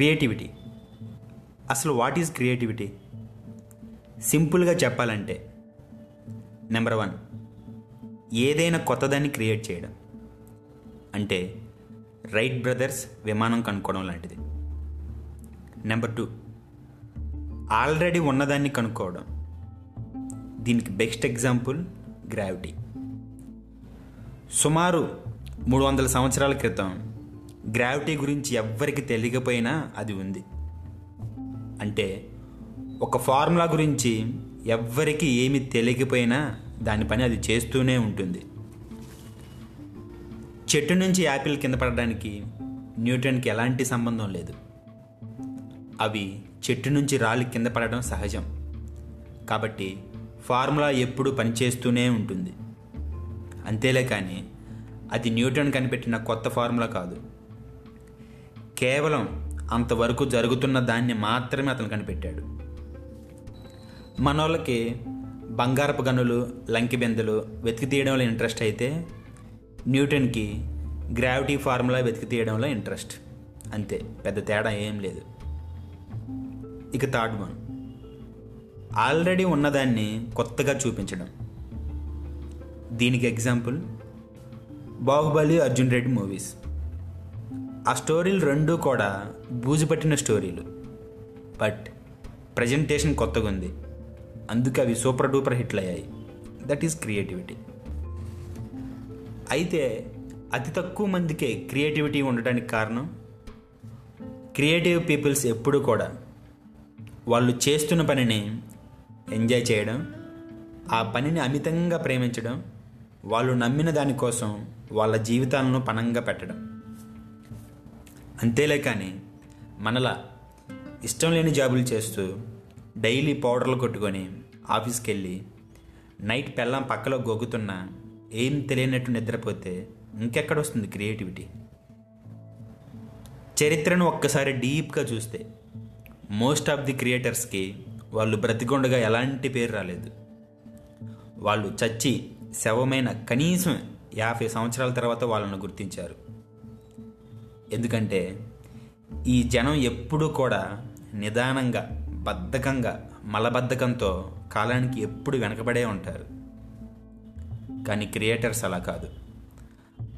Creativity. అసలు what is creativity? సింపుల్గా చెప్పాలంటే నెంబర్ వన్ ఏదైనా కొత్తదాన్ని క్రియేట్ చేయడం. అంటే రైట్ బ్రదర్స్ విమానం కనుక్కోవడం లాంటిది. నెంబర్ టూ ఆల్రెడీ ఉన్నదాన్ని కనుక్కోవడం. దీనికి బెస్ట్ ఎగ్జాంపుల్ గ్రావిటీ. సుమారు మూడు వందల సంవత్సరాల క్రితం గ్రావిటీ గురించి ఎవ్వరికి తెలియకపోయినా అది ఉంది. అంటే ఒక ఫార్ములా గురించి ఎవ్వరికి ఏమి తెలియకపోయినా దాని పని అది చేస్తూనే ఉంటుంది. చెట్టు నుంచి యాపిల్ కింద పడడానికి న్యూటన్కి ఎలాంటి సంబంధం లేదు. అవి చెట్టు నుంచి రాళ్ళు కింద పడడం సహజం. కాబట్టి ఫార్ములా ఎప్పుడూ పనిచేస్తూనే ఉంటుంది. అంతేలే కానీ అది న్యూటన్ కనిపెట్టిన కొత్త ఫార్ములా కాదు. కేవలం అంతవరకు జరుగుతున్న దాన్ని మాత్రమే అతను కనిపెట్టాడు. మనోళ్ళకి బంగారపు గనులు లంకి బెందులు వెతికి తీయడంలో ఇంట్రెస్ట్ అయితే న్యూటన్కి గ్రావిటీ ఫార్ములా వెతికి తీయడంలో ఇంట్రెస్ట్. అంతే పెద్ద తేడా ఏం లేదు. ఇక థర్డ్ వన్. ఆల్రెడీ ఉన్నదాన్ని కొత్తగా చూపించడం. దీనికి ఎగ్జాంపుల్ బాహుబలి అర్జున్ రెడ్డి మూవీస్. ఆ స్టోరీలు రెండూ కూడా బూజు పట్టిన స్టోరీలు. బట్ ప్రజెంటేషన్ కొత్తగా ఉంది అందుకే అవి సూపర్ డూపర్ హిట్లు అయ్యాయి దట్ ఈస్ క్రియేటివిటీ. అయితే అతి తక్కువ మందికే క్రియేటివిటీ ఉండడానికి కారణం? క్రియేటివ్ పీపుల్స్ ఎప్పుడూ కూడా వాళ్ళు చేస్తున్న పనిని ఎంజాయ్ చేయడం ఆ పనిని అమితంగా ప్రేమించడం వాళ్ళు నమ్మిన దానికోసం వాళ్ళ జీవితాలను పణంగా పెట్టడం. అంతేలే కానీ మనలా ఇష్టం లేని జాబులు చేస్తూ డైలీ పౌడర్లు కొట్టుకొని ఆఫీస్కి వెళ్ళి నైట్ పెళ్ళం పక్కలో గొగ్గుతున్నా ఏం తెలియనట్టు నిద్రపోతే ఇంకెక్కడ వస్తుంది క్రియేటివిటీ? చరిత్రను ఒక్కసారి డీప్గా చూస్తే మోస్ట్ ఆఫ్ ది క్రియేటర్స్కి వాళ్ళు బ్రతికొండగా ఎలాంటి పేరు రాలేదు. వాళ్ళు చచ్చి శవమైన కనీసం యాభై సంవత్సరాల తర్వాత వాళ్ళను గుర్తించారు. ఎందుకంటే ఈ జనం ఎప్పుడూ కూడా నిదానంగా బద్ధకంగా మలబద్ధకంతో కాలానికి ఎప్పుడు వెనకబడే ఉంటారు. కానీ క్రియేటర్స్ అలా కాదు.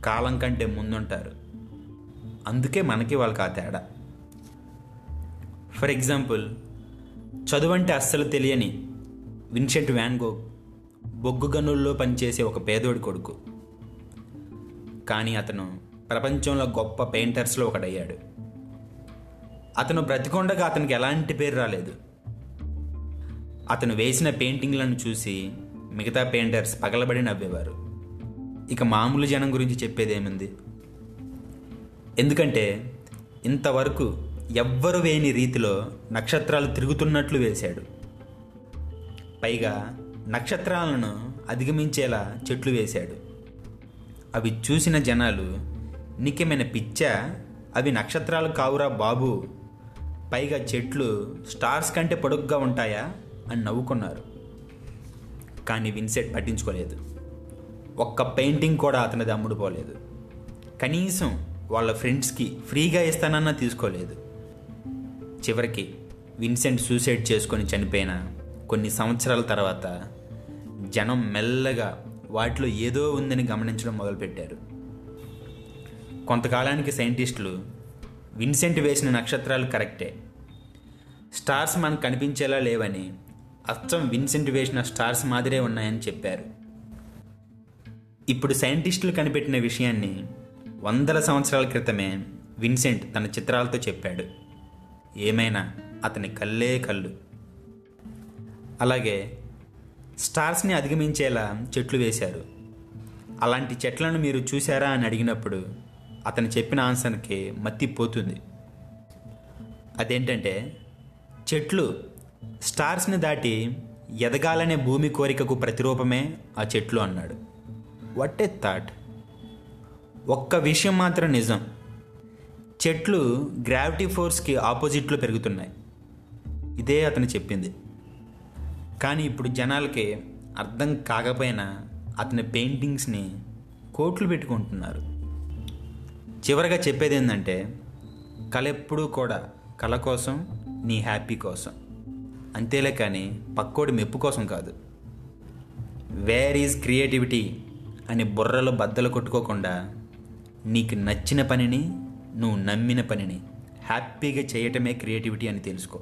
కాలం కంటే ముందుంటారు. అందుకే మనకి వాళ్ళకి ఆ తేడా. ఫర్ ఎగ్జాంపుల్ చదువంటే అస్సలు తెలియని విన్సెంట్ వ్యాన్గో బొగ్గు గనుల్లో పనిచేసే ఒక పేదోడి కొడుకు. కానీ అతను ప్రపంచంలో గొప్ప పెయింటర్స్లో ఒకడయ్యాడు. అతను బ్రతికొండగా అతనికి ఎలాంటి పేరు రాలేదు. అతను వేసిన పెయింటింగ్లను చూసి మిగతా పెయింటర్స్ పగలబడి నవ్వేవారు. ఇక మామూలు జనం గురించి చెప్పేదేముంది? ఎందుకంటే ఇంతవరకు ఎవ్వరు వేయని రీతిలో నక్షత్రాలు తిరుగుతున్నట్లు వేశాడు. పైగా నక్షత్రాలను అధిగమించేలా చెట్లు వేశాడు. అవి చూసిన జనాలు నీకేమైనా పిచ్చా? అవి నక్షత్రాలు కావురా బాబు. పైగా చెట్లు స్టార్స్ కంటే పొడుగ్గా ఉంటాయా? అని నవ్వుకున్నారు. కానీ విన్సెట్ పట్టించుకోలేదు. ఒక్క పెయింటింగ్ కూడా అతనిది అమ్ముడుపోలేదు. కనీసం వాళ్ళ ఫ్రెండ్స్కి ఫ్రీగా ఇస్తానన్నా తీసుకోలేదు. చివరికి విన్సెంట్ సూసైడ్ చేసుకొని చనిపోయిన కొన్ని సంవత్సరాల తర్వాత జనం మెల్లగా వాటిలో ఏదో ఉందని గమనించడం మొదలుపెట్టారు. కొంతకాలానికి సైంటిస్టులు విన్సెంట్ వేసిన నక్షత్రాలు కరెక్టే. స్టార్స్ మనకు కనిపించేలా లేవని అచ్చం విన్సెంట్ వేసిన స్టార్స్ మాదిరే ఉన్నాయని చెప్పారు. ఇప్పుడు సైంటిస్టులు కనిపెట్టిన విషయాన్ని వందల సంవత్సరాల క్రితమే విన్సెంట్ తన చిత్రాలతో చెప్పాడు. ఏమైనా అతని కళ్ళే కళ్ళు. అలాగే స్టార్స్ని అధిగమించేలా చెట్లు వేశారు. అలాంటి చెట్లను మీరు చూసారా అని అడిగినప్పుడు అతను చెప్పిన ఆన్సర్కి మత్తిపోతుంది అదేంటంటే చెట్లు స్టార్స్ని దాటి ఎదగాలనే భూమి కోరికకు ప్రతిరూపమే ఆ చెట్లు అన్నాడు. వట్ ఏ థాట్ ఒక్క విషయం మాత్రం నిజం. చెట్లు గ్రావిటీ ఫోర్స్కి ఆపోజిట్లో పెరుగుతున్నాయి. ఇదే అతను చెప్పింది. కానీ ఇప్పుడు జనాలకి అర్థం కాకపోయినా అతని పెయింటింగ్స్ని కోట్లు పెట్టుకుంటున్నారు. చివరగా చెప్పేది ఏంటంటే కళ ఎప్పుడూ కూడా కళ కోసం నీ హ్యాపీ కోసం. అంతేలే కానీ పక్కోడి మెప్పు కోసం కాదు. వేర్ ఈజ్ క్రియేటివిటీ అని బుర్రలో బద్దలు కొట్టుకోకుండా నీకు నచ్చిన పనిని నువ్వు నమ్మిన పనిని హ్యాపీగా చేయటమే క్రియేటివిటీ అని తెలుసుకో.